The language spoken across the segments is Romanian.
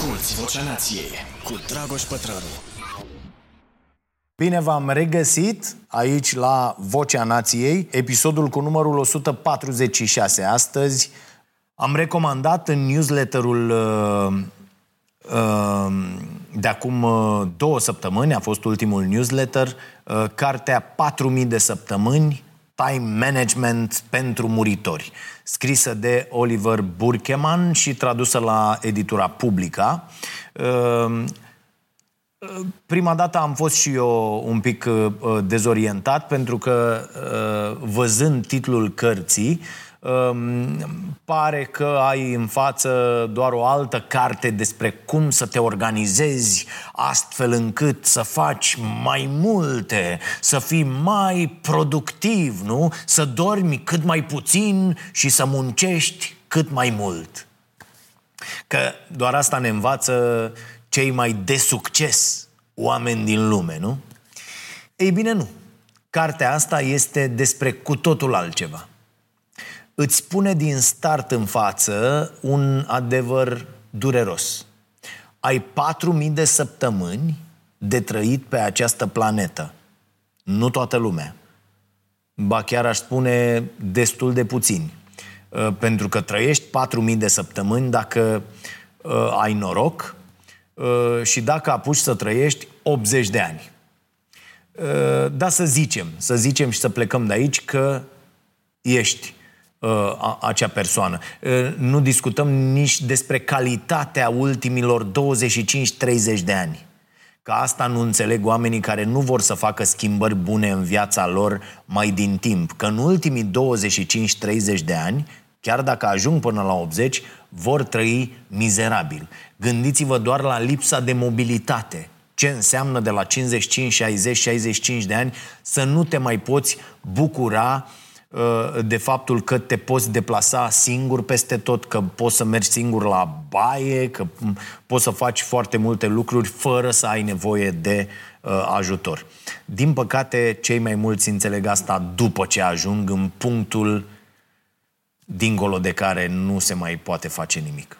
Asculți Vocea Nației cu Dragoș Pătrălu. Bine v-am regăsit aici la Vocea Nației, episodul cu numărul 146. Astăzi am recomandat în newsletterul uh, uh, de acum uh, două săptămâni, a fost ultimul newsletter, uh, cartea 4000 de săptămâni, Time Management pentru muritori, scrisă de Oliver Burkeman și tradusă la editura Publica. Uh, Prima dată am fost și eu un pic uh, dezorientat pentru că uh, văzând titlul cărții pare că ai în față doar o altă carte despre cum să te organizezi astfel încât să faci mai multe, să fii mai productiv, nu? Să dormi cât mai puțin și să muncești cât mai mult. Că doar asta ne învață cei mai de succes oameni din lume, nu? Ei bine, nu. Cartea asta este despre cu totul altceva îți pune din start în față un adevăr dureros. Ai 4.000 de săptămâni de trăit pe această planetă. Nu toată lumea. Ba chiar aș spune destul de puțini. Uh, pentru că trăiești 4.000 de săptămâni dacă uh, ai noroc uh, și dacă apuci să trăiești 80 de ani. Da, să zicem, să zicem și să plecăm de aici că ești uh, acea persoană. Uh, nu discutăm nici despre calitatea ultimilor 25-30 de ani. Că asta nu înțeleg oamenii care nu vor să facă schimbări bune în viața lor mai din timp. Că în ultimii 25-30 de ani, chiar dacă ajung până la 80, vor trăi mizerabil. Gândiți-vă doar la lipsa de mobilitate. Ce înseamnă de la 55, 60, 65 de ani să nu te mai poți bucura uh, Uh, de faptul că te poți deplasa singur peste tot, că poți să mergi singur la baie, că poți să faci foarte multe lucruri fără să ai nevoie de uh, ajutor. Din păcate, cei mai mulți înțeleg asta după ce ajung în punctul dincolo de care nu se mai poate face nimic.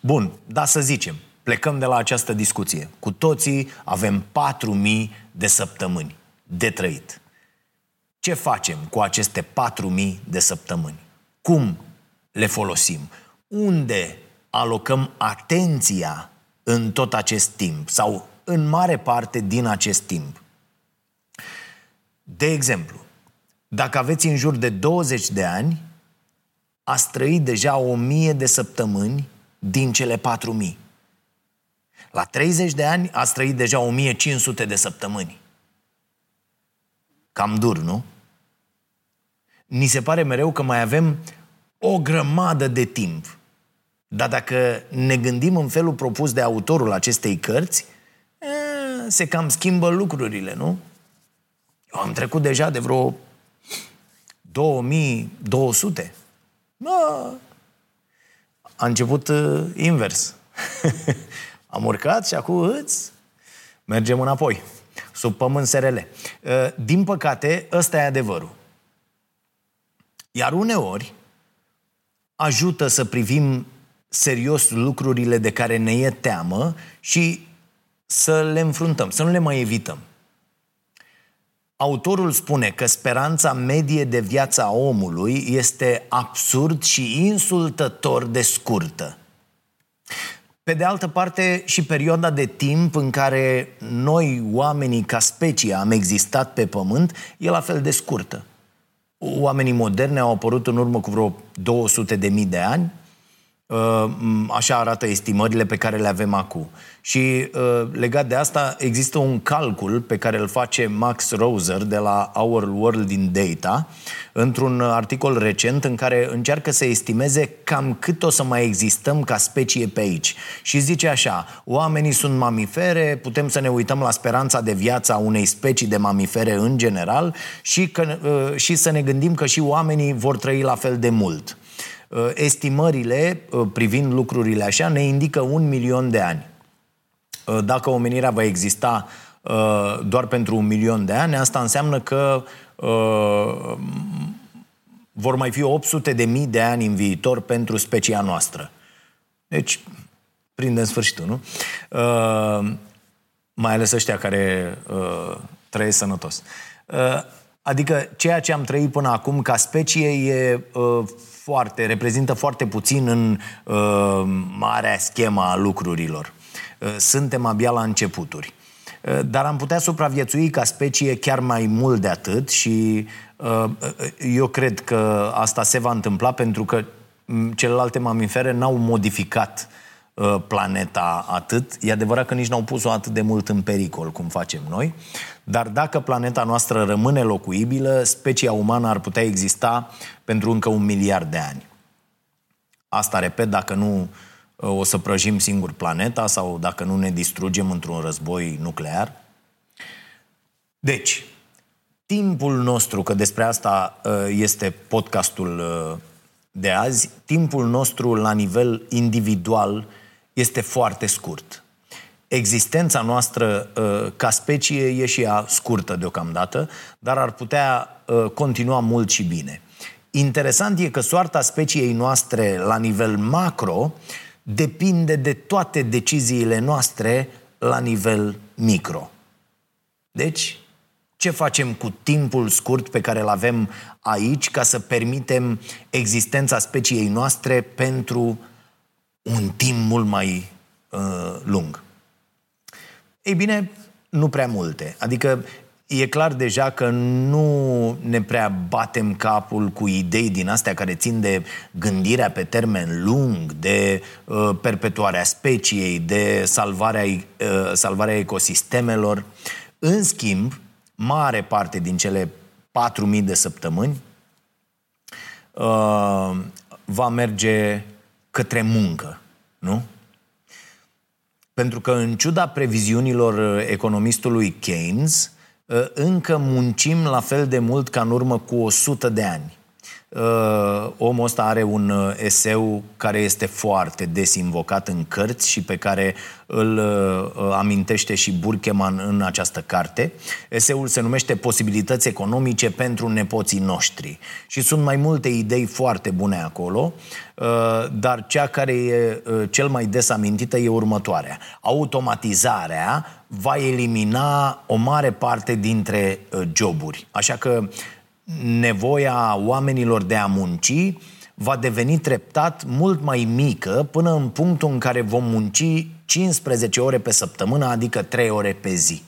Bun, da să zicem, plecăm de la această discuție. Cu toții avem 4.000 de săptămâni de trăit. Ce facem cu aceste 4.000 de săptămâni? Cum le folosim? Unde alocăm atenția în tot acest timp sau în mare parte din acest timp? De exemplu, dacă aveți în jur de 20 de ani, ați trăit deja 1000 de săptămâni din cele 4000. La 30 de ani ați trăit deja 1500 de săptămâni. Cam dur, nu? Ni se pare mereu că mai avem o grămadă de timp. Dar dacă ne gândim în felul propus de autorul acestei cărți, se cam schimbă lucrurile, nu? Eu am trecut deja de vreo 2200. Da. A început uh, invers. am urcat și acum îți mergem înapoi, sub pământ SRL. Uh, din păcate, ăsta e adevărul. Iar uneori ajută să privim serios lucrurile de care ne e teamă și să le înfruntăm, să nu le mai evităm. Autorul spune că speranța medie de viața a omului este absurd și insultător de scurtă. Pe de altă parte, și perioada de timp în care noi, oamenii, ca specie, am existat pe pământ, e la fel de scurtă oamenii moderne au apărut în urmă cu vreo 200 de mii de ani. Uh, așa arată estimările pe care le avem acum. Și uh, legat de asta, există un calcul pe care îl face Max Roser de la Our World in Data într-un articol recent în care încearcă să estimeze cam cât o să mai existăm ca specie pe aici. Și zice așa, oamenii sunt mamifere, putem să ne uităm la speranța de viață a unei specii de mamifere în general și, că, uh, și să ne gândim că și oamenii vor trăi la fel de mult. Uh, estimările privind lucrurile așa ne indică un milion de ani. Uh, dacă omenirea va exista uh, doar pentru un milion de ani, asta înseamnă că uh, vor mai fi 800 de mii de ani în viitor pentru specia noastră. Deci, prinde în sfârșitul, nu? Uh, mai ales ăștia care uh, trăiesc sănătos. Uh, adică ceea ce am trăit până acum ca specie e uh, foarte, reprezintă foarte puțin în uh, marea schema a lucrurilor. Uh, suntem abia la începuturi. Uh, dar am putea supraviețui ca specie chiar mai mult de atât și uh, eu cred că asta se va întâmpla pentru că celelalte mamifere n-au modificat uh, planeta atât. E adevărat că nici n-au pus-o atât de mult în pericol cum facem noi, dar dacă planeta noastră rămâne locuibilă, specia umană ar putea exista pentru încă un miliard de ani. Asta, repet, dacă nu uh, o să prăjim singur planeta sau dacă nu ne distrugem într-un război nuclear. Deci, timpul nostru, că despre asta uh, este podcastul de azi, timpul nostru la nivel individual este foarte scurt. Existența noastră uh, ca specie e și ea scurtă deocamdată, dar ar putea uh, continua mult și bine. Interesant e că soarta speciei noastre la nivel macro depinde de toate deciziile noastre la nivel micro. Deci, ce facem cu timpul scurt pe care îl avem aici ca să permitem existența speciei noastre pentru un timp mult mai uh, lung? Ei bine, nu prea multe. Adică e clar deja că nu ne prea batem capul cu idei din astea care țin de gândirea pe termen lung, de uh, perpetuarea speciei, de salvarea, uh, salvarea ecosistemelor. În schimb, mare parte din cele 4.000 de săptămâni uh, va merge către muncă, nu? Pentru că în ciuda previziunilor economistului Keynes, uh, încă muncim la fel de mult ca în urmă cu 100 de ani. Uh, omul ăsta are un uh, eseu care este foarte des invocat în cărți și pe care îl uh, amintește și Burkeman în această carte. Eseul se numește Posibilități economice pentru nepoții noștri. Și sunt mai multe idei foarte bune acolo, dar cea care e cel mai des amintită e următoarea. Automatizarea va elimina o mare parte dintre joburi. Așa că nevoia oamenilor de a munci va deveni treptat mult mai mică până în punctul în care vom munci 15 ore pe săptămână, adică 3 ore pe zi.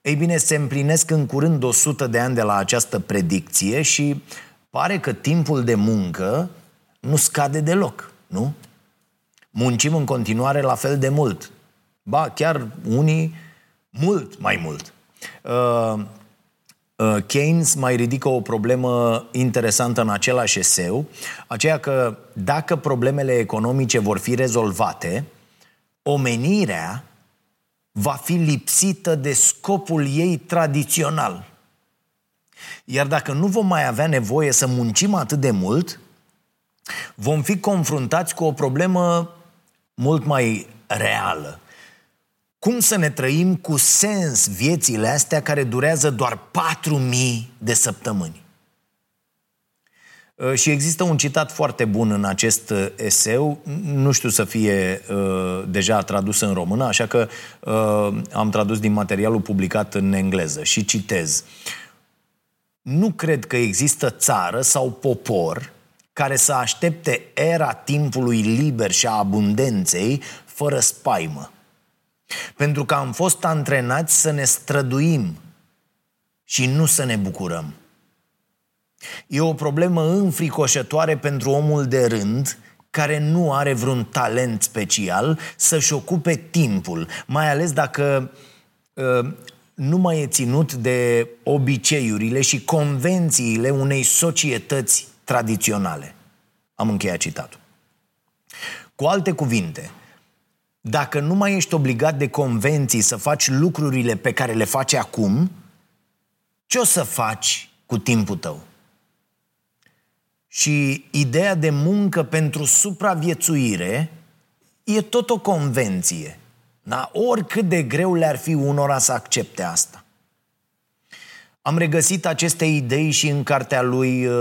Ei bine, se împlinesc în curând 100 de ani de la această predicție și pare că timpul de muncă nu scade deloc, nu? Muncim în continuare la fel de mult. Ba, chiar unii mult mai mult. Uh, Uh, Keynes mai ridică o problemă interesantă în același eseu, aceea că dacă problemele economice vor fi rezolvate, omenirea va fi lipsită de scopul ei tradițional. Iar dacă nu vom mai avea nevoie să muncim atât de mult, vom fi confruntați cu o problemă mult mai reală. Cum să ne trăim cu sens viețile astea care durează doar 4.000 de săptămâni? Uh, și există un citat foarte bun în acest uh, eseu, nu știu să fie uh, deja tradus în română, așa că uh, am tradus din materialul publicat în engleză și citez. Nu cred că există țară sau popor care să aștepte era timpului liber și a abundenței fără spaimă. Pentru că am fost antrenați să ne străduim și nu să ne bucurăm. E o problemă înfricoșătoare pentru omul de rând care nu are vreun talent special să-și ocupe timpul, mai ales dacă uh, nu mai e ținut de obiceiurile și convențiile unei societăți tradiționale. Am încheiat citatul. Cu alte cuvinte, dacă nu mai ești obligat de convenții să faci lucrurile pe care le faci acum, ce o să faci cu timpul tău? Și ideea de muncă pentru supraviețuire e tot o convenție. Da? Oricât de greu le-ar fi unora să accepte asta. Am regăsit aceste idei și în cartea lui uh,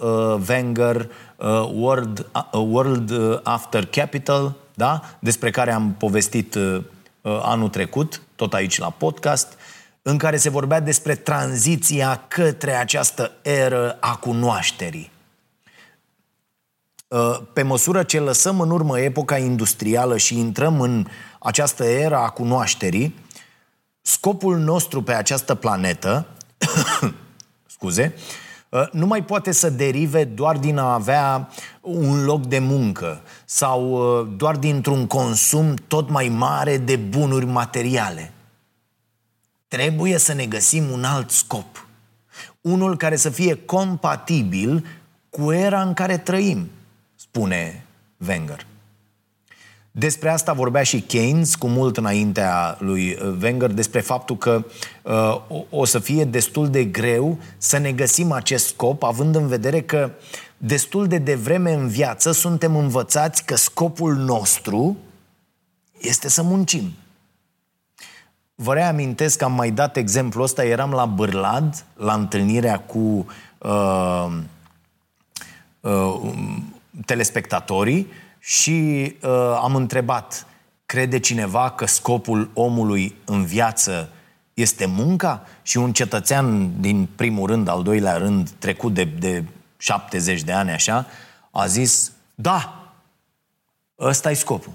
uh, Wenger, uh, World, uh, World After Capital, da? despre care am povestit uh, uh, anul trecut, tot aici la podcast, în care se vorbea despre tranziția către această eră a cunoașterii. Uh, pe măsură ce lăsăm în urmă epoca industrială și intrăm în această eră a cunoașterii, scopul nostru pe această planetă, scuze, uh, nu mai poate să derive doar din a avea un loc de muncă sau uh, doar dintr-un consum tot mai mare de bunuri materiale. Trebuie să ne găsim un alt scop. Unul care să fie compatibil cu era în care trăim, spune Wenger. Despre asta vorbea și Keynes cu mult înaintea lui Wenger, despre faptul că uh, o să fie destul de greu să ne găsim acest scop, având în vedere că destul de devreme în viață suntem învățați că scopul nostru este să muncim. Vă reamintesc că am mai dat exemplul ăsta, eram la Bârlad, la întâlnirea cu uh, uh, telespectatorii și uh, am întrebat, crede cineva că scopul omului în viață este munca? Și un cetățean din primul rând, al doilea rând, trecut de, de 70 de ani așa, a zis, da, ăsta e scopul.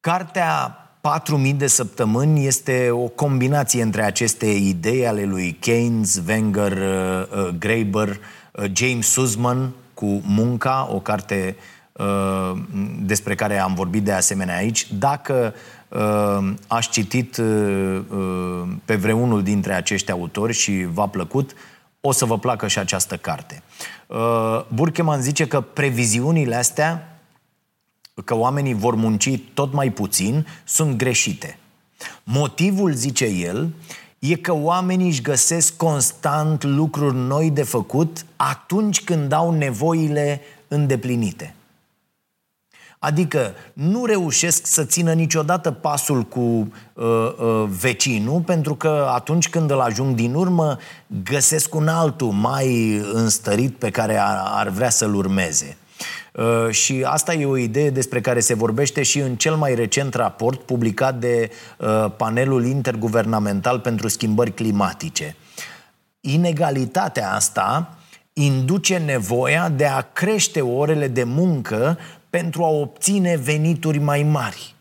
Cartea 4000 de săptămâni este o combinație între aceste idei ale lui Keynes, Wenger, uh, uh, Graeber, uh, James Sussman cu Munca, o carte uh, despre care am vorbit de asemenea aici. Dacă uh, aș citit uh, uh, pe vreunul dintre acești autori și v-a plăcut, o să vă placă și această carte. Uh, Burkeman zice că previziunile astea că oamenii vor munci tot mai puțin, sunt greșite. Motivul, zice el, e că oamenii își găsesc constant lucruri noi de făcut atunci când au nevoile îndeplinite. Adică nu reușesc să țină niciodată pasul cu uh, uh, vecinul, pentru că atunci când îl ajung din urmă, găsesc un altul mai înstărit pe care ar, ar vrea să-l urmeze. Uh, și asta e o idee despre care se vorbește și în cel mai recent raport publicat de uh, panelul interguvernamental pentru schimbări climatice. Inegalitatea asta induce nevoia de a crește orele de muncă pentru a obține venituri mai mari.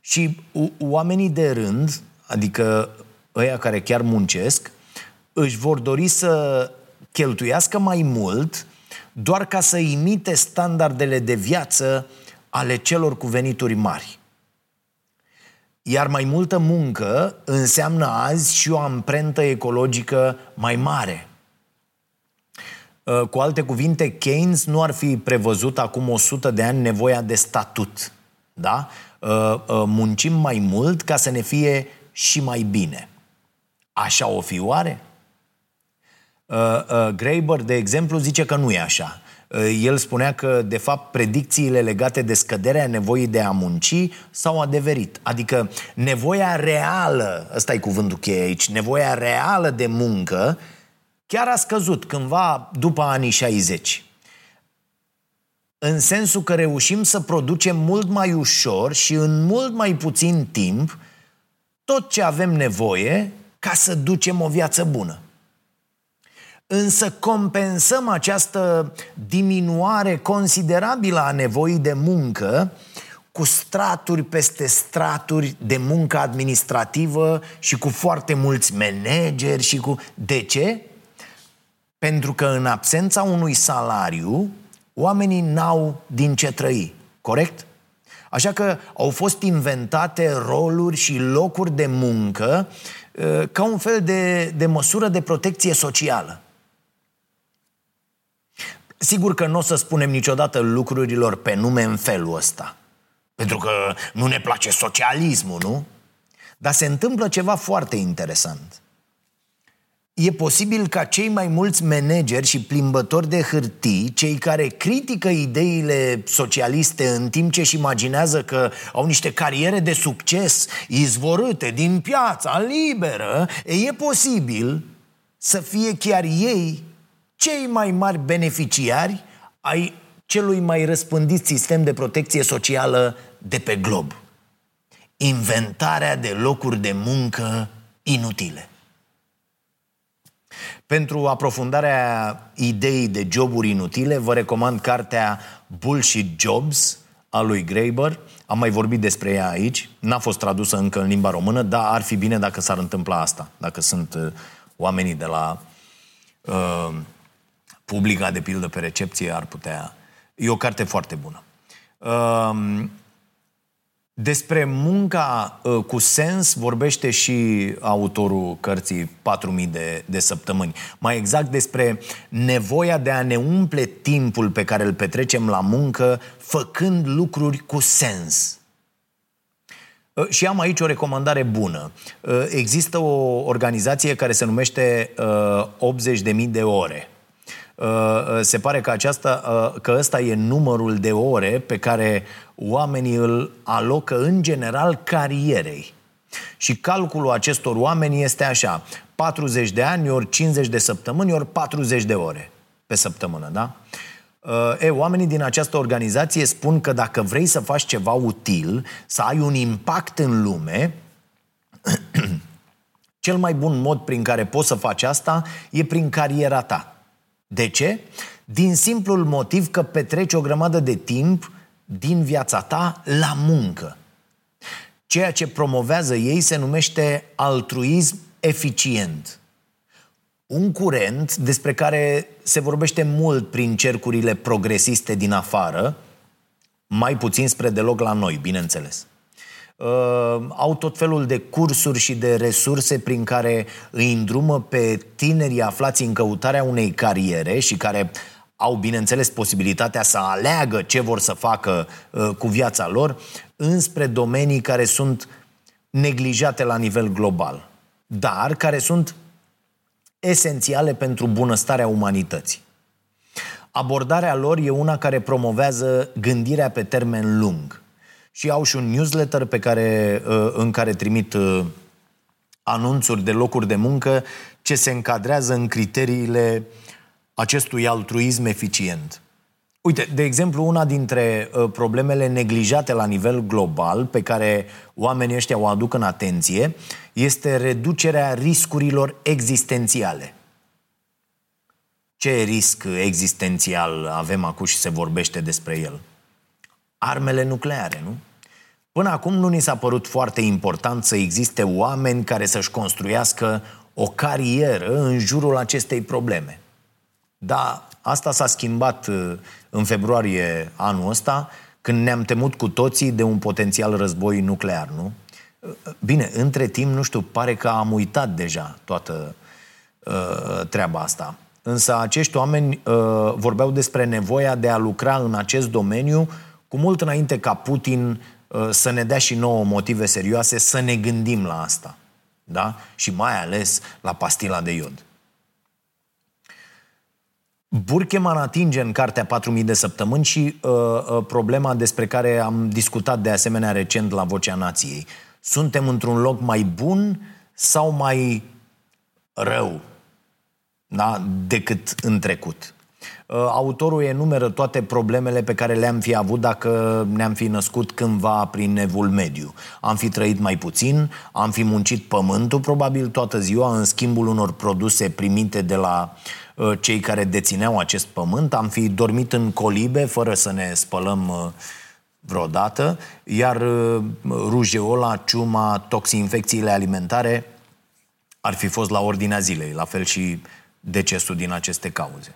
Și oamenii de rând, adică ăia care chiar muncesc, își vor dori să cheltuiască mai mult doar ca să imite standardele de viață ale celor cu venituri mari. Iar mai multă muncă înseamnă azi și o amprentă ecologică mai mare. Uh, cu alte cuvinte, Keynes nu ar fi prevăzut acum 100 de ani nevoia de statut. Da? Uh, uh, muncim mai mult ca să ne fie și mai bine. Așa o fi oare? Uh, uh, Graeber, de exemplu, zice că nu e așa. Uh, el spunea că, de fapt, predicțiile legate de scăderea nevoii de a munci s-au adeverit. Adică nevoia reală, ăsta e cuvântul cheie aici, nevoia reală de muncă chiar a scăzut cândva după anii 60 în sensul că reușim să producem mult mai ușor și în mult mai puțin timp tot ce avem nevoie ca să ducem o viață bună. Însă compensăm această diminuare considerabilă a nevoii de muncă cu straturi peste straturi de muncă administrativă și cu foarte mulți manageri și cu... De ce? Pentru că în absența unui salariu, oamenii n-au din ce trăi. Corect? Așa că au fost inventate roluri și locuri de muncă uh, ca un fel de, de măsură de protecție socială. Sigur că nu o să spunem niciodată lucrurilor pe nume în felul ăsta. Pentru că nu ne place socialismul, nu? Dar se întâmplă ceva foarte interesant. E posibil ca cei mai mulți manageri și plimbători de hârtii, cei care critică ideile socialiste în timp ce își imaginează că au niște cariere de succes izvorâte din piața liberă, e posibil să fie chiar ei cei mai mari beneficiari ai celui mai răspândit sistem de protecție socială de pe glob. Inventarea de locuri de muncă inutile. Pentru aprofundarea ideii de joburi inutile, vă recomand cartea Bullshit Jobs a lui Graeber. Am mai vorbit despre ea aici. N-a fost tradusă încă în limba română, dar ar fi bine dacă s-ar întâmpla asta. Dacă sunt uh, oamenii de la uh, publica, de pildă, pe recepție, ar putea... E o carte foarte bună. Uh, despre munca uh, cu sens vorbește și autorul cărții 4000 de, de săptămâni. Mai exact despre nevoia de a ne umple timpul pe care îl petrecem la muncă făcând lucruri cu sens. Uh, și am aici o recomandare bună. Uh, există o organizație care se numește 80.000 de ore. Se pare că, aceasta, că ăsta e numărul de ore pe care oamenii îl alocă în general carierei. Și calculul acestor oameni este așa, 40 de ani, ori 50 de săptămâni, ori 40 de ore pe săptămână, da? Uh, e, oamenii din această organizație spun că dacă vrei să faci ceva util, să ai un impact în lume, cel mai bun mod prin care poți să faci asta e prin cariera ta. De ce? Din simplul motiv că petreci o grămadă de timp din viața ta la muncă. Ceea ce promovează ei se numește altruism eficient. Un curent despre care se vorbește mult prin cercurile progresiste din afară, mai puțin spre deloc la noi, bineînțeles. Uh, au tot felul de cursuri și de resurse prin care îi îndrumă pe tinerii aflați în căutarea unei cariere și care au, bineînțeles, posibilitatea să aleagă ce vor să facă uh, cu viața lor, înspre domenii care sunt neglijate la nivel global, dar care sunt esențiale pentru bunăstarea umanității. Abordarea lor e una care promovează gândirea pe termen lung. Și au și un newsletter pe care, uh, în care trimit uh, anunțuri de locuri de muncă ce se încadrează în criteriile uh, acestui altruism eficient. Uite, de exemplu, una dintre uh, problemele neglijate la nivel global, pe care oamenii ăștia o aduc în atenție, este reducerea riscurilor existențiale. Ce risc existențial avem acum și se vorbește despre el? Armele nucleare, nu? Până acum nu ni s-a părut foarte important să existe oameni care să-și construiască o carieră în jurul acestei probleme. Dar asta s-a schimbat uh, în februarie anul ăsta, când ne-am temut cu toții de un potențial război nuclear, nu? Uh, bine, între timp, nu știu, pare că am uitat deja toată uh, treaba asta. Însă acești oameni uh, vorbeau despre nevoia de a lucra în acest domeniu cu mult înainte ca Putin uh, să ne dea și nouă motive serioase să ne gândim la asta. Da? Și mai ales la pastila de iod. Burkeman atinge în cartea 4000 de săptămâni și uh, uh, problema despre care am discutat de asemenea recent la Vocea Nației. Suntem într-un loc mai bun sau mai rău da? decât în trecut? Uh, autorul enumeră toate problemele pe care le-am fi avut dacă ne-am fi născut cândva prin evul mediu. Am fi trăit mai puțin, am fi muncit pământul probabil toată ziua în schimbul unor produse primite de la uh, Uh, cei care dețineau acest pământ, am fi dormit în colibe fără să ne spălăm uh, vreodată, iar uh, rujeola, ciuma, toxinfecțiile alimentare ar fi fost la ordinea zilei, la fel și decesul din aceste cauze.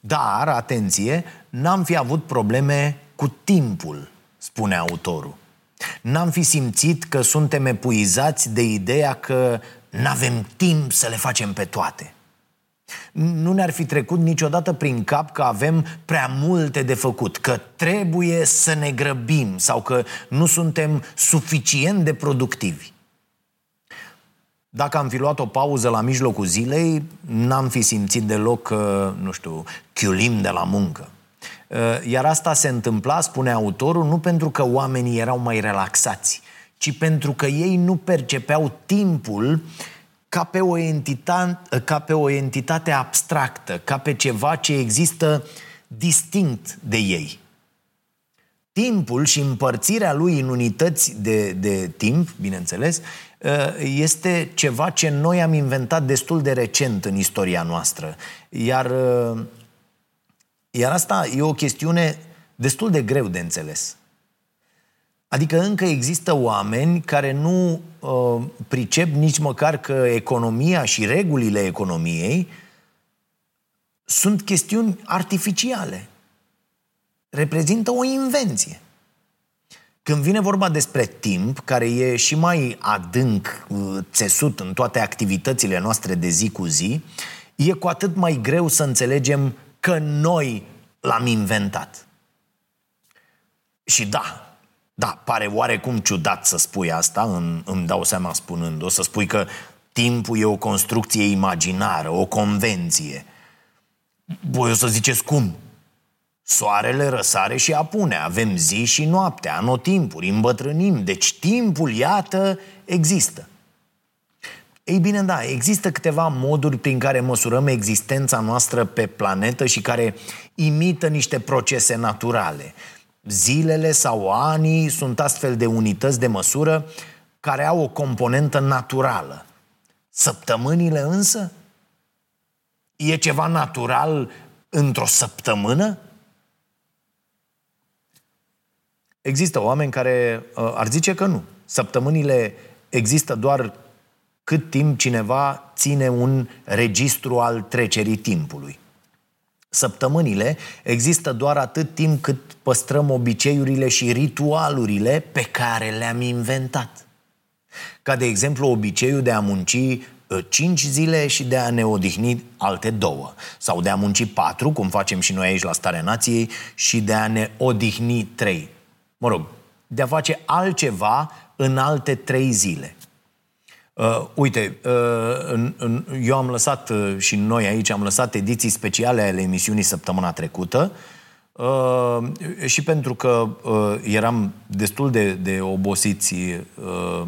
Dar, atenție, n-am fi avut probleme cu timpul, spune autorul. N-am fi simțit că suntem epuizați de ideea că n-avem timp să le facem pe toate. Nu ne-ar fi trecut niciodată prin cap că avem prea multe de făcut, că trebuie să ne grăbim sau că nu suntem suficient de productivi. Dacă am fi luat o pauză la mijlocul zilei, n-am fi simțit deloc că, nu știu, chiulim de la muncă. Iar asta se întâmpla, spune autorul, nu pentru că oamenii erau mai relaxați, ci pentru că ei nu percepeau timpul uh, ca pe, o entitate, ca pe o entitate abstractă, ca pe ceva ce există distinct de ei. Timpul și împărțirea lui în unități de, de timp, bineînțeles, uh, este ceva ce noi am inventat destul de recent în istoria noastră. Iar, uh, iar asta e o chestiune destul de greu de înțeles. Adică încă există oameni care nu uh, pricep nici măcar că economia și regulile economiei sunt chestiuni artificiale. Reprezintă o invenție. Când vine vorba despre timp, care e și mai adânc uh, țesut în toate activitățile noastre de zi cu zi, e cu atât mai greu să înțelegem că noi l-am inventat. Și da, da, pare oarecum ciudat să spui asta, îmi, îmi dau seama spunând-o, să spui că timpul e o construcție imaginară, o convenție. Voi o să ziceți cum? Soarele răsare și apune, avem zi și noapte, anotimpuri, îmbătrânim, deci timpul, iată, există. Ei bine, da, există câteva moduri prin care măsurăm existența noastră pe planetă și care imită niște procese naturale. Zilele sau anii sunt astfel de unități de măsură care au o componentă naturală. Săptămânile însă? E ceva natural într-o săptămână? Există oameni care uh, ar zice că nu. Săptămânile există doar cât timp cineva ține un registru al trecerii timpului. Săptămânile există doar atât timp cât păstrăm obiceiurile și ritualurile pe care le-am inventat. Ca de exemplu obiceiul de a munci 5 ă, zile și de a ne odihni alte două. Sau de a munci patru, cum facem și noi aici la Starea Nației, și de a ne odihni trei. Mă rog, de a face altceva în alte trei zile. Uh, uite, uh, eu am lăsat uh, și noi aici am lăsat ediții speciale ale emisiunii săptămâna trecută uh, și pentru că uh, eram destul de, de obosiți uh,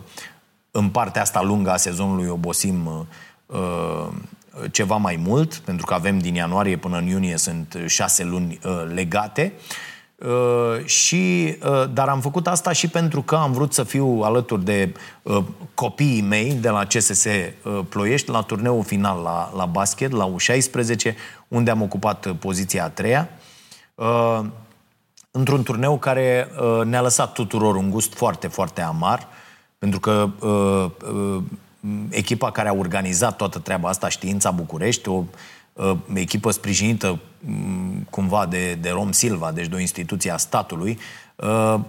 în partea asta lungă a sezonului obosim uh, ceva mai mult, pentru că avem din ianuarie până în iunie sunt șase luni uh, legate. Uh, Uh, și, uh, dar am făcut asta și pentru că am vrut să fiu alături de uh, copiii mei de la CSS uh, Ploiești la turneul final la, la basket, la U16, unde am ocupat uh, poziția a treia. Uh, într-un turneu care uh, ne-a lăsat tuturor un gust foarte, foarte amar, pentru că uh, uh, echipa care a organizat toată treaba asta, Știința București, o uh, echipă sprijinită um, cumva de, de Rom Silva, deci de o instituție a statului, uh,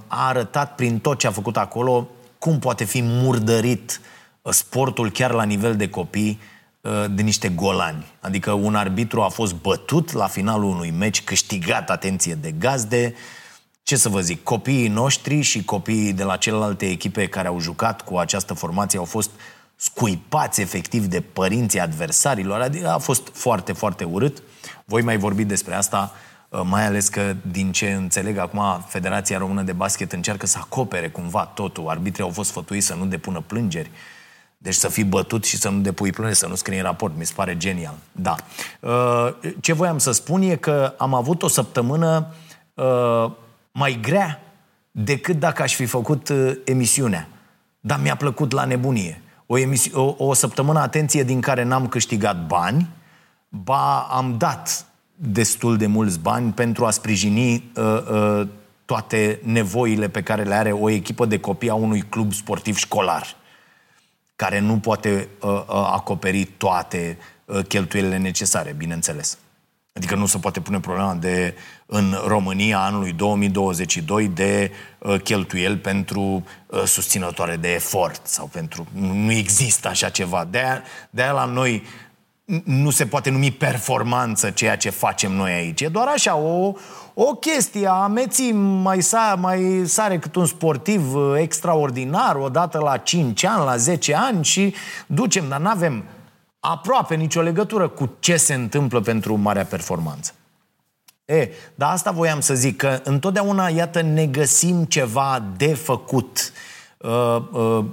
a arătat prin tot ce a făcut acolo cum poate fi murdărit uh, sportul chiar la nivel de copii uh, de niște golani. Adică un arbitru a fost bătut la finalul unui meci, câștigat, atenție, de gazde, ce să vă zic, copiii noștri și copiii de la celelalte echipe care au jucat cu această formație au fost scuipați efectiv de părinții adversarilor. Adică a fost foarte, foarte urât. Voi mai vorbi despre asta, uh, mai ales că, din ce înțeleg acum, Federația Română de Basket încearcă să acopere cumva totul. Arbitrii au fost sfătuiți să nu depună plângeri. Deci să fii bătut și să nu depui plângeri, să nu scrii în raport. Mi se pare genial. Da. Uh, ce voiam să spun e că am avut o săptămână uh, mai grea decât dacă aș fi făcut emisiunea. Dar mi-a plăcut la nebunie o, emisi- o, o săptămână, atenție, din care n-am câștigat bani, ba am dat destul de mulți bani pentru a sprijini uh, uh, toate nevoile pe care le are o echipă de copii a unui club sportiv școlar, care nu poate uh, uh, acoperi toate uh, cheltuielile necesare, bineînțeles. Adică nu se poate pune problema de, în România anului 2022 de uh, cheltuieli pentru uh, susținătoare de efort sau pentru... Nu există așa ceva. De-aia, de-aia la noi nu se poate numi performanță ceea ce facem noi aici. E doar așa, o, o chestie, ameții mai, sa, mai sare cât un sportiv uh, extraordinar, odată la 5 ani, la 10 ani și ducem, dar nu avem aproape nicio legătură cu ce se întâmplă pentru marea performanță. E, dar asta voiam să zic, că întotdeauna, iată, ne găsim ceva de făcut. Uh, uh,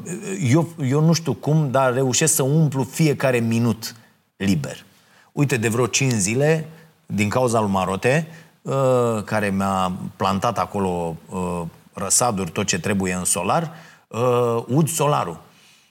eu, eu nu știu cum, dar reușesc să umplu fiecare minut liber. Uite, de vreo 5 zile, din cauza lui Marote, uh, care mi-a plantat acolo uh, răsaduri, tot ce trebuie în solar, uh, ud solarul.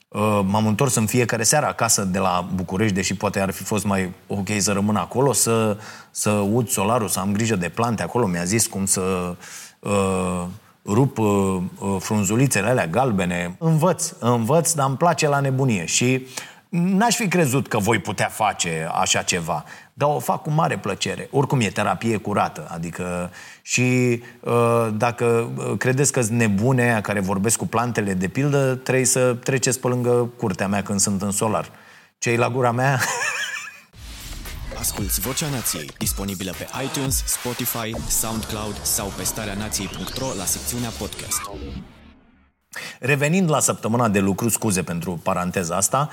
Uh, m-am întors în fiecare seară acasă de la București, deși poate ar fi fost mai ok să rămân acolo, să, să ud solarul, să am grijă de plante acolo. Mi-a zis cum să uh, rup uh, uh, frunzulițele alea galbene. Învăț, învăț, dar îmi place la nebunie. Și n-aș fi crezut că voi putea face așa ceva, dar o fac cu mare plăcere. Oricum e terapie curată, adică și uh, dacă uh, credeți că sunt nebune care vorbesc cu plantele, de pildă, trebuie să treceți pe lângă curtea mea când sunt în solar. Cei la gura mea... Asculți Vocea Nației, disponibilă pe iTunes, Spotify, SoundCloud sau pe starea nației.ro la secțiunea podcast. Revenind la săptămâna de lucru, scuze pentru paranteza asta,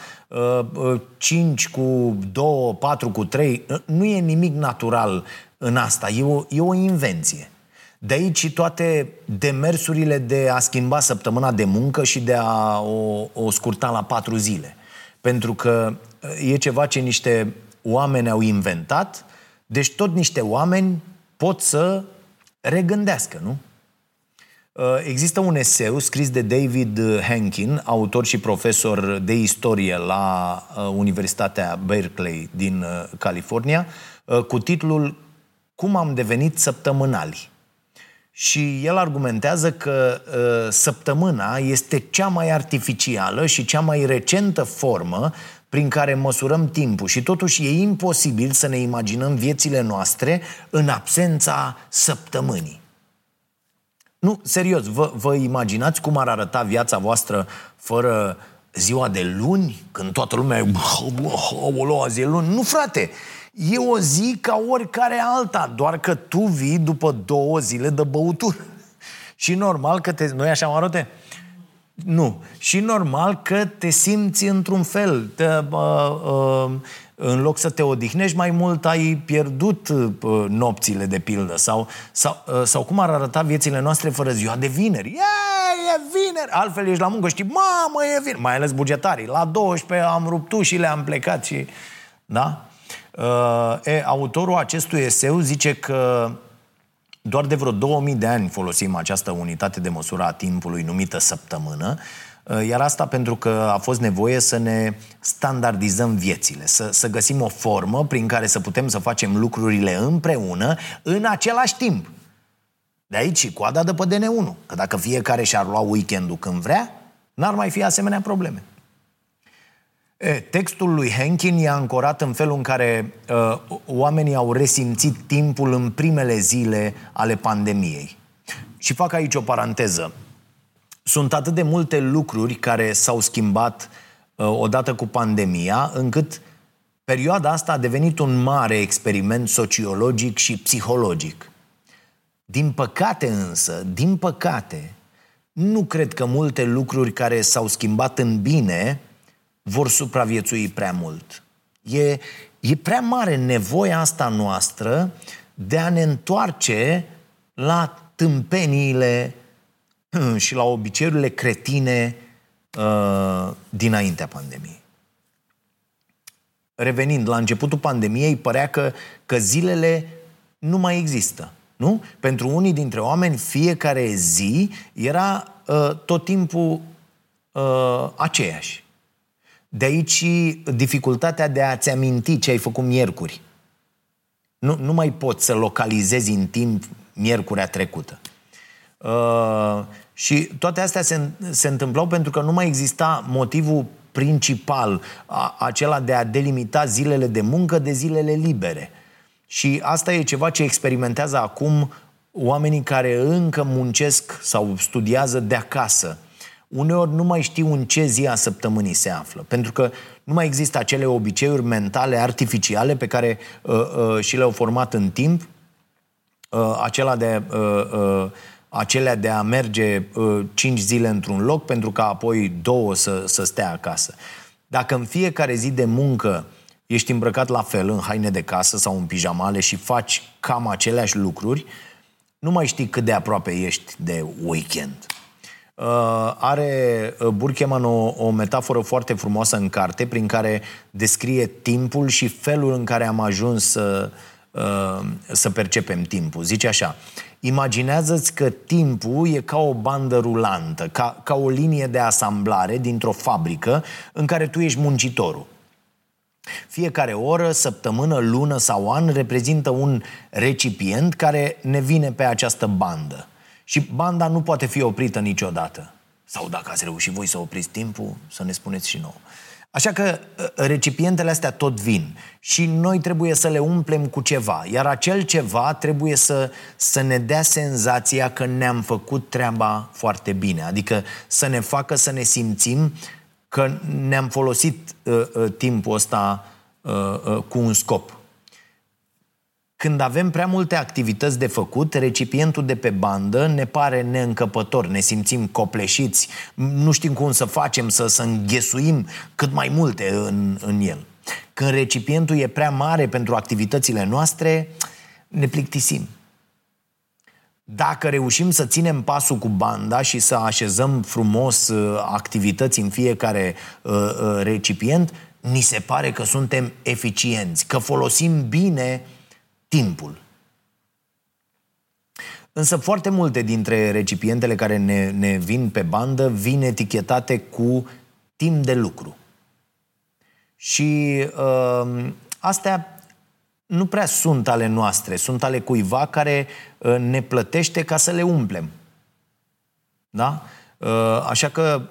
5 cu 2, 4 cu 3, nu e nimic natural în asta, e o, e o invenție. De aici toate demersurile de a schimba săptămâna de muncă și de a o, o scurta la patru zile. Pentru că e ceva ce niște oameni au inventat, deci tot niște oameni pot să regândească, nu? Există un eseu scris de David Hankin, autor și profesor de istorie la Universitatea Berkeley din California, cu titlul Cum am devenit săptămânali. Și el argumentează că uh, săptămâna este cea mai artificială și cea mai recentă formă prin care măsurăm timpul și totuși e imposibil să ne imaginăm viețile noastre în absența săptămânii. Nu, serios, vă, vă imaginați cum ar arăta viața voastră fără ziua de luni, când toată lumea e o azi e luni? Nu, frate, e o zi ca oricare alta, doar că tu vii după două zile de băutură. Și normal că te... Nu așa, Marote? Nu. Și normal că te simți într-un fel. Te, uh, uh, în loc să te odihnești mai mult, ai pierdut uh, nopțile de pildă. Sau, sau, uh, sau cum ar arăta viețile noastre fără ziua de vineri. E, e vineri! Altfel ești la muncă, știi, mamă, e vineri! Mai ales bugetarii. La 12 am rupt ușile, am plecat și... Da? Uh, e, autorul acestui eseu zice că doar de vreo 2000 de ani folosim această unitate de măsură a timpului numită săptămână, uh, iar asta pentru că a fost nevoie să ne standardizăm viețile, să, să găsim o formă prin care să putem să facem lucrurile împreună în același timp. De aici și coada de pe DN1, că dacă fiecare și-ar lua weekendul când vrea, n-ar mai fi asemenea probleme. E, textul lui Henkin e ancorat în felul în care uh, oamenii au resimțit timpul în primele zile ale pandemiei. Și fac aici o paranteză. Sunt atât de multe lucruri care s-au schimbat uh, odată cu pandemia, încât perioada asta a devenit un mare experiment sociologic și psihologic. Din păcate însă, din păcate, nu cred că multe lucruri care s-au schimbat în bine vor supraviețui prea mult. E, e prea mare nevoia asta noastră de a ne întoarce la tâmpeniile și la obiceiurile cretine uh, dinaintea pandemiei. Revenind, la începutul pandemiei părea că, că zilele nu mai există. Nu? Pentru unii dintre oameni, fiecare zi era uh, tot timpul uh, aceeași. De aici dificultatea de a-ți aminti ce ai făcut miercuri. Nu, nu mai poți să localizezi în timp miercurea trecută. Uh, și toate astea se, se întâmplau pentru că nu mai exista motivul principal, a, acela de a delimita zilele de muncă de zilele libere. Și asta e ceva ce experimentează acum oamenii care încă muncesc sau studiază de acasă uneori nu mai știu în ce zi a săptămânii se află. Pentru că nu mai există acele obiceiuri mentale artificiale pe care uh, uh, și le-au format în timp, uh, acela de, uh, uh, acelea de a merge uh, cinci zile într-un loc pentru ca apoi două să, să stea acasă. Dacă în fiecare zi de muncă ești îmbrăcat la fel, în haine de casă sau în pijamale și faci cam aceleași lucruri, nu mai știi cât de aproape ești de weekend. Uh, are uh, Burkeman o, o metaforă foarte frumoasă în carte prin care descrie timpul și felul în care am ajuns să, uh, să percepem timpul. Zice așa, imaginează-ți că timpul e ca o bandă rulantă, ca, ca o linie de asamblare dintr-o fabrică în care tu ești muncitorul. Fiecare oră, săptămână, lună sau an reprezintă un recipient care ne vine pe această bandă. Și banda nu poate fi oprită niciodată. Sau dacă ați reușit voi să opriți timpul, să ne spuneți și nouă. Așa că ă, recipientele astea tot vin și noi trebuie să le umplem cu ceva, iar acel ceva trebuie să, să ne dea senzația că ne-am făcut treaba foarte bine, adică să ne facă să ne simțim că ne-am folosit uh, uh, timpul ăsta uh, uh, cu un scop. Când avem prea multe activități de făcut, recipientul de pe bandă ne pare neîncăpător, ne simțim copleșiți, nu știm cum să facem, să, să înghesuim cât mai multe în, în el. Când recipientul e prea mare pentru activitățile noastre, ne plictisim. Dacă reușim să ținem pasul cu banda și să așezăm frumos uh, activități în fiecare uh, uh, recipient, ni se pare că suntem eficienți, că folosim bine timpul. Însă foarte multe dintre recipientele care ne, ne vin pe bandă vin etichetate cu timp de lucru. Și uh, astea nu prea sunt ale noastre, sunt ale cuiva care uh, ne plătește ca să le umplem. Da? Uh, așa că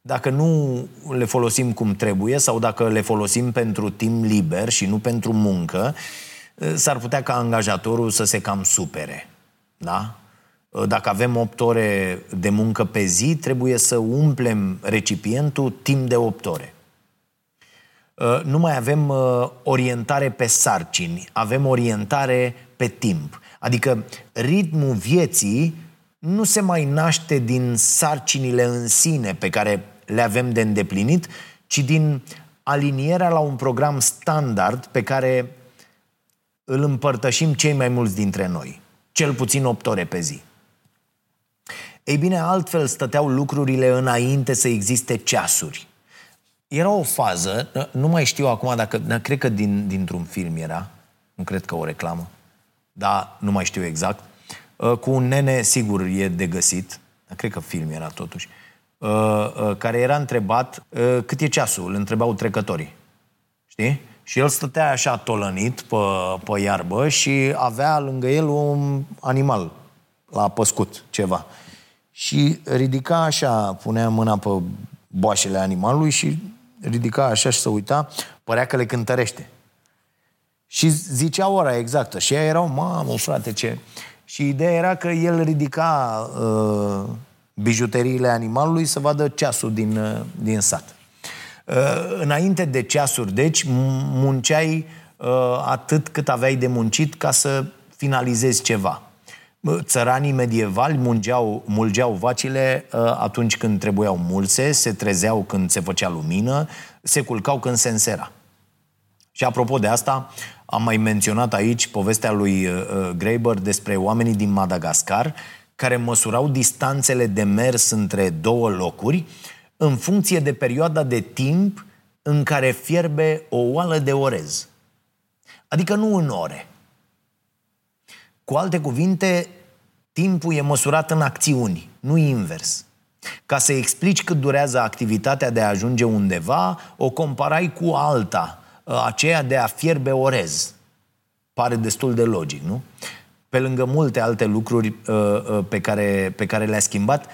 dacă nu le folosim cum trebuie sau dacă le folosim pentru timp liber și nu pentru muncă, uh, s-ar putea ca angajatorul să se cam supere. Da? Dacă avem 8 ore de muncă pe zi, trebuie să umplem recipientul timp de 8 ore. Uh, nu mai avem uh, orientare pe sarcini, avem orientare pe timp. Adică ritmul vieții nu se mai naște din sarcinile în sine pe care le avem de îndeplinit, ci din alinierea la un program standard pe care îl împărtășim cei mai mulți dintre noi. Cel puțin 8 ore pe zi. Ei bine, altfel stăteau lucrurile înainte să existe ceasuri. Era o fază, nu mai știu acum dacă, cred că din, dintr-un film era, nu cred că o reclamă, dar nu mai știu exact, uh, cu un nene, sigur, e de găsit, cred că film era totuși, uh, uh, care era întrebat cât e ceasul, îl întrebau trecătorii. Știi? Și el stătea așa tolănit pe, pe iarbă și avea lângă el un animal, la păscut, ceva. Și ridica așa, punea mâna pe boașele animalului și ridica așa și se uita, părea că le cântărește. Și zicea ora exactă. Și ea erau, mamă, frate, ce... Și ideea era că el ridica uh, bijuteriile animalului să vadă ceasul din, uh, din sat. Uh, înainte de ceasuri, deci, munceai uh, atât cât aveai de muncit ca să finalizezi ceva. Țăranii medievali mulgeau, mulgeau vacile uh, atunci când trebuiau mulse, se trezeau când se făcea lumină, se culcau când se însera. Și apropo de asta, am mai menționat aici povestea lui uh, uh, Graeber despre oamenii din Madagascar care măsurau distanțele de mers între două locuri în funcție de perioada de timp în care fierbe o oală de orez. Adică nu în ore. Cu alte cuvinte, timpul e măsurat în acțiuni, nu invers. Ca să explici cât durează activitatea de a ajunge undeva, o comparai cu alta, aceea de a fierbe orez. Pare destul de logic, nu? Pe lângă multe alte lucruri uh, uh, pe care, pe care le-a schimbat,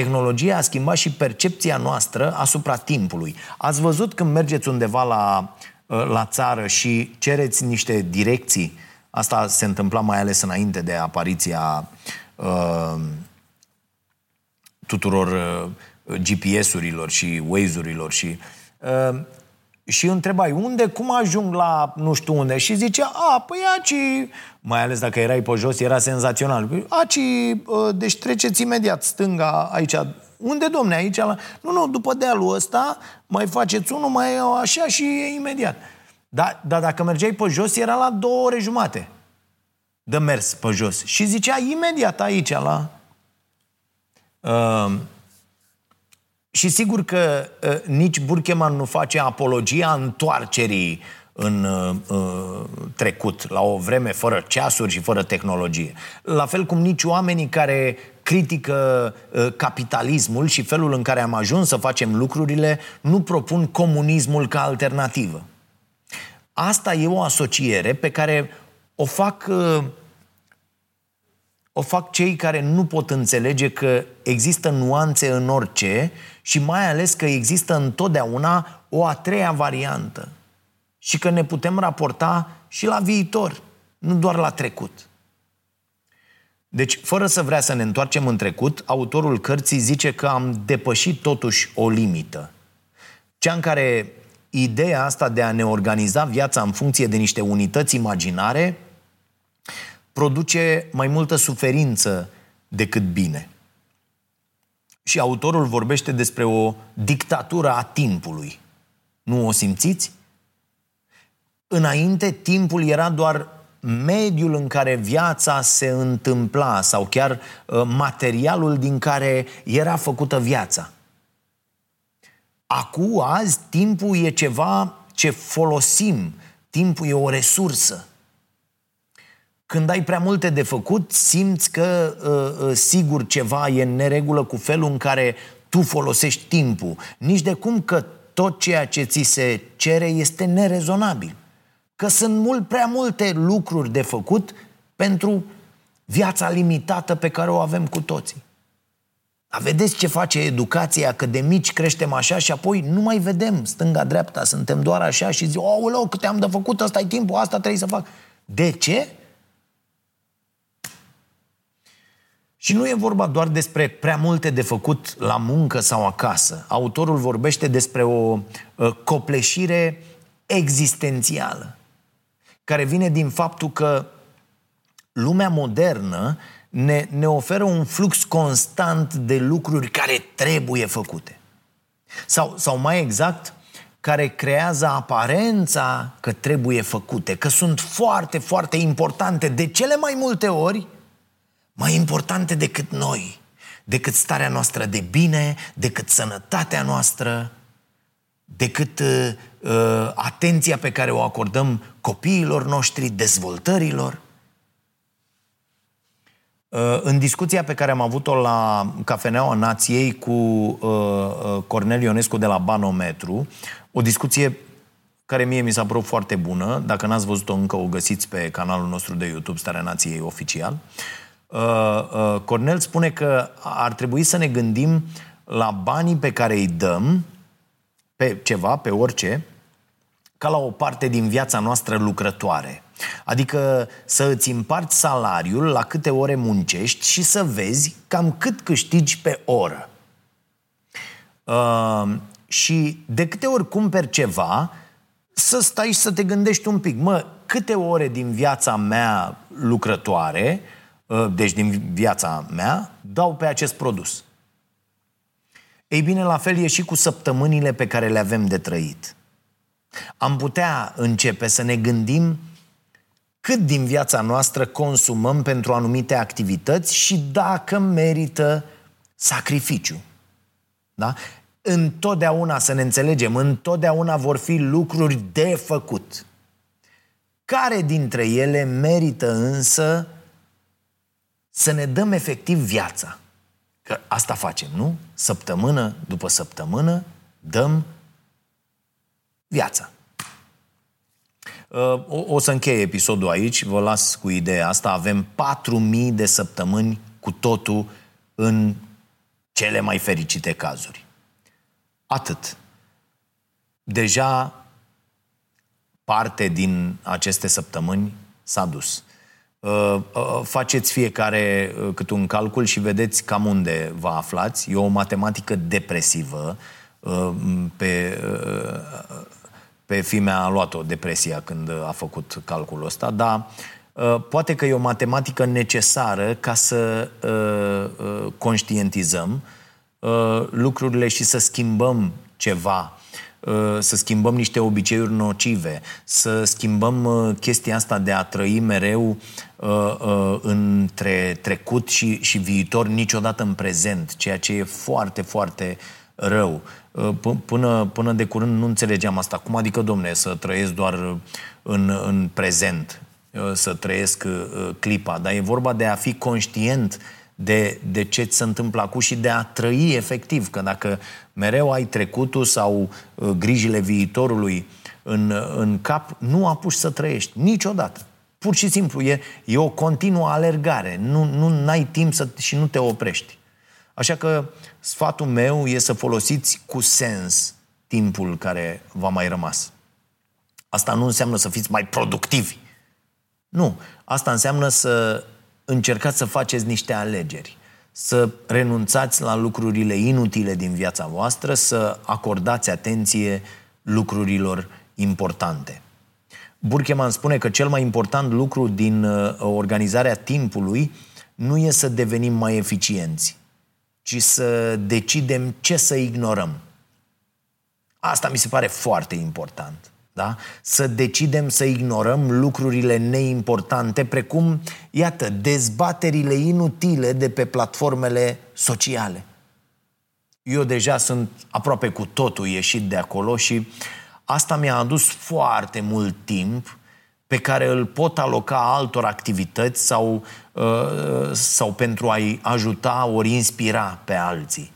tehnologia a schimbat și percepția noastră asupra timpului. Ați văzut când mergeți undeva la, uh, la țară și cereți niște direcții Asta se întâmpla mai ales înainte de apariția uh, tuturor uh, GPS-urilor și Waze-urilor și uh, și întrebai unde, cum ajung la nu știu unde și zicea, a, păi aci, mai ales dacă erai pe jos, era senzațional. Păi, aci, uh, deci treceți imediat stânga aici. Unde, domne, aici? La... Nu, nu, după dealul ăsta mai faceți unul, mai așa și e imediat. Dar da, dacă mergeai pe jos, era la două ore jumate de mers pe jos. Și zicea imediat aici la... Uh, și sigur că uh, nici Burkeman nu face apologia întoarcerii în uh, trecut, la o vreme fără ceasuri și fără tehnologie. La fel cum nici oamenii care critică uh, capitalismul și felul în care am ajuns să facem lucrurile nu propun comunismul ca alternativă. Asta e o asociere pe care o fac uh, o fac cei care nu pot înțelege că există nuanțe în orice și mai ales că există întotdeauna o a treia variantă și că ne putem raporta și la viitor, nu doar la trecut. Deci, fără să vrea să ne întoarcem în trecut, autorul cărții zice că am depășit totuși o limită. Cea în care ideea asta de a ne organiza viața în funcție de niște unități imaginare produce mai multă suferință decât bine. Și autorul vorbește despre o dictatură a timpului. Nu o simțiți? Înainte, timpul era doar mediul în care viața se întâmpla sau chiar uh, materialul din care era făcută viața. Acum, azi, timpul e ceva ce folosim. Timpul e o resursă. Când ai prea multe de făcut, simți că uh, uh, sigur ceva e în neregulă cu felul în care tu folosești timpul. Nici de cum că tot ceea ce ți se cere este nerezonabil. Că sunt mult prea multe lucruri de făcut pentru viața limitată pe care o avem cu toții. Dar vedeți ce face educația, că de mici creștem așa și apoi nu mai vedem stânga-dreapta, suntem doar așa și zic, oh, câte am de făcut, ăsta e timpul, asta trebuie să fac. De ce? Și nu e vorba doar despre prea multe de făcut la muncă sau acasă. Autorul vorbește despre o uh, copleșire existențială, care vine din faptul că lumea modernă ne, ne oferă un flux constant de lucruri care trebuie făcute. Sau, sau mai exact, care creează aparența că trebuie făcute, că sunt foarte, foarte importante de cele mai multe ori mai importante decât noi, decât starea noastră de bine, decât sănătatea noastră, decât uh, uh, atenția pe care o acordăm copiilor noștri, dezvoltărilor. Uh, în discuția pe care am avut-o la Cafeneaua Nației cu uh, uh, Cornel Ionescu de la Banometru, o discuție care mie mi s-a părut foarte bună, dacă n-ați văzut-o încă, o găsiți pe canalul nostru de YouTube, Starea Nației Oficial. Uh, Uh, uh, Cornel spune că ar trebui să ne gândim la banii pe care îi dăm pe ceva, pe orice, ca la o parte din viața noastră lucrătoare. Adică să îți împarți salariul la câte ore muncești și să vezi cam cât câștigi pe oră. Uh, și de câte ori cumperi ceva, să stai și să te gândești un pic. Mă, câte ore din viața mea lucrătoare uh, Uh, deci din viața mea, dau pe acest produs. Ei bine, la fel e și cu săptămânile pe care le avem de trăit. Am putea începe să ne gândim cât din viața noastră consumăm pentru anumite activități și dacă merită sacrificiu. Da? Întotdeauna, să ne înțelegem, întotdeauna vor fi lucruri de făcut. Care dintre ele merită însă să ne dăm efectiv viața. Că asta facem, nu? Săptămână după săptămână dăm viața. Uh, o, o să încheie episodul aici, vă las cu ideea asta. Avem 4.000 de săptămâni cu totul în cele mai fericite cazuri. Atât. Deja parte din aceste săptămâni s-a dus. Uh, uh, faceți fiecare uh, cât un calcul și vedeți cam unde vă aflați. E o matematică depresivă. Pe, pe fimea a luat-o depresia când a făcut calculul ăsta, dar poate că e o matematică necesară ca să conștientizăm lucrurile și să schimbăm ceva Uh, să schimbăm niște obiceiuri nocive, să schimbăm uh, chestia asta de a trăi mereu uh, între trecut și, și viitor, niciodată în prezent, ceea ce e foarte, foarte rău. Până, până de curând nu înțelegeam asta. Cum adică, domne, să trăiesc doar în, în prezent, să trăiesc clipa, dar e vorba de a fi conștient de, de ce ți se întâmplă acum și de a trăi efectiv. Că dacă mereu ai trecutul sau uh, grijile viitorului în, în cap, nu apuci să trăiești niciodată. Pur și simplu, e, e o continuă alergare. Nu, nu ai timp să, și nu te oprești. Așa că sfatul meu e să folosiți cu sens timpul care v-a mai rămas. Asta nu înseamnă să fiți mai productivi. Nu. Asta înseamnă să încercați să faceți niște alegeri, să renunțați la lucrurile inutile din viața voastră, să acordați atenție lucrurilor importante. Burkeman spune că cel mai important lucru din uh, organizarea timpului nu e să devenim mai eficienți, ci să decidem ce să ignorăm. Asta mi se pare foarte important. Da? Să decidem să ignorăm lucrurile neimportante, precum, iată, dezbaterile inutile de pe platformele sociale. Eu deja sunt aproape cu totul ieșit de acolo și asta mi-a adus foarte mult timp pe care îl pot aloca altor activități sau, uh, sau pentru a-i ajuta ori inspira pe alții.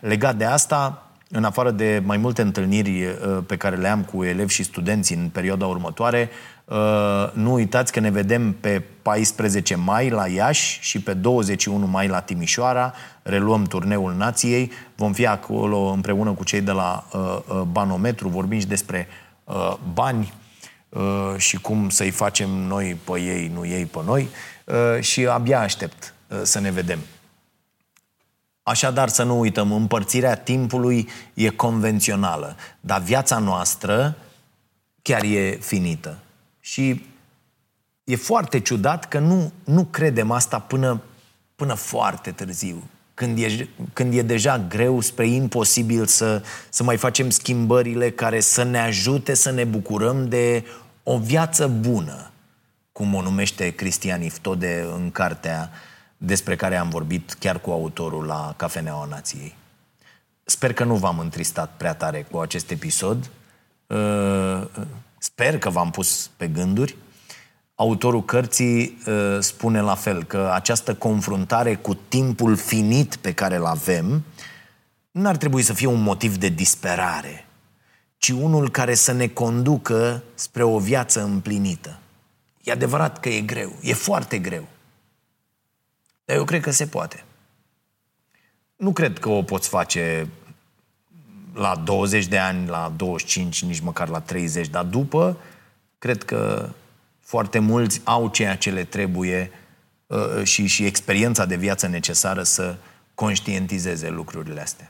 Legat de asta, în afară de mai multe întâlniri uh, pe care le am cu elevi și studenți în perioada următoare, uh, nu uitați că ne vedem pe 14 mai la Iași și pe 21 mai la Timișoara. Reluăm turneul nației. Vom fi acolo împreună cu cei de la uh, Banometru, vorbim și despre bani și cum să-i facem noi pe ei, nu ei pe noi. Și abia aștept să ne vedem. Așadar, să nu uităm, împărțirea timpului e convențională, dar viața noastră chiar e finită. Și e foarte ciudat că nu, nu credem asta până, până foarte târziu, când e, când e deja greu spre imposibil să, să mai facem schimbările care să ne ajute să ne bucurăm de o viață bună, cum o numește Cristian Iftode în cartea uh, despre care am vorbit chiar cu autorul la Cafeneaua Nației. Sper că nu v-am întristat prea tare cu acest episod. Uh, sper că v-am pus pe gânduri. Autorul cărții uh, spune la fel că această confruntare cu timpul finit pe care îl avem nu ar trebui să fie un motiv de disperare, ci unul care să ne conducă spre o viață împlinită. E adevărat că e greu, e foarte greu. Dar eu cred că se poate. Nu cred că o poți face la 20 de ani, la 25, nici măcar la 30, dar după, cred că foarte mulți au ceea ce le trebuie uh, și, și experiența de viață necesară să conștientizeze lucrurile astea.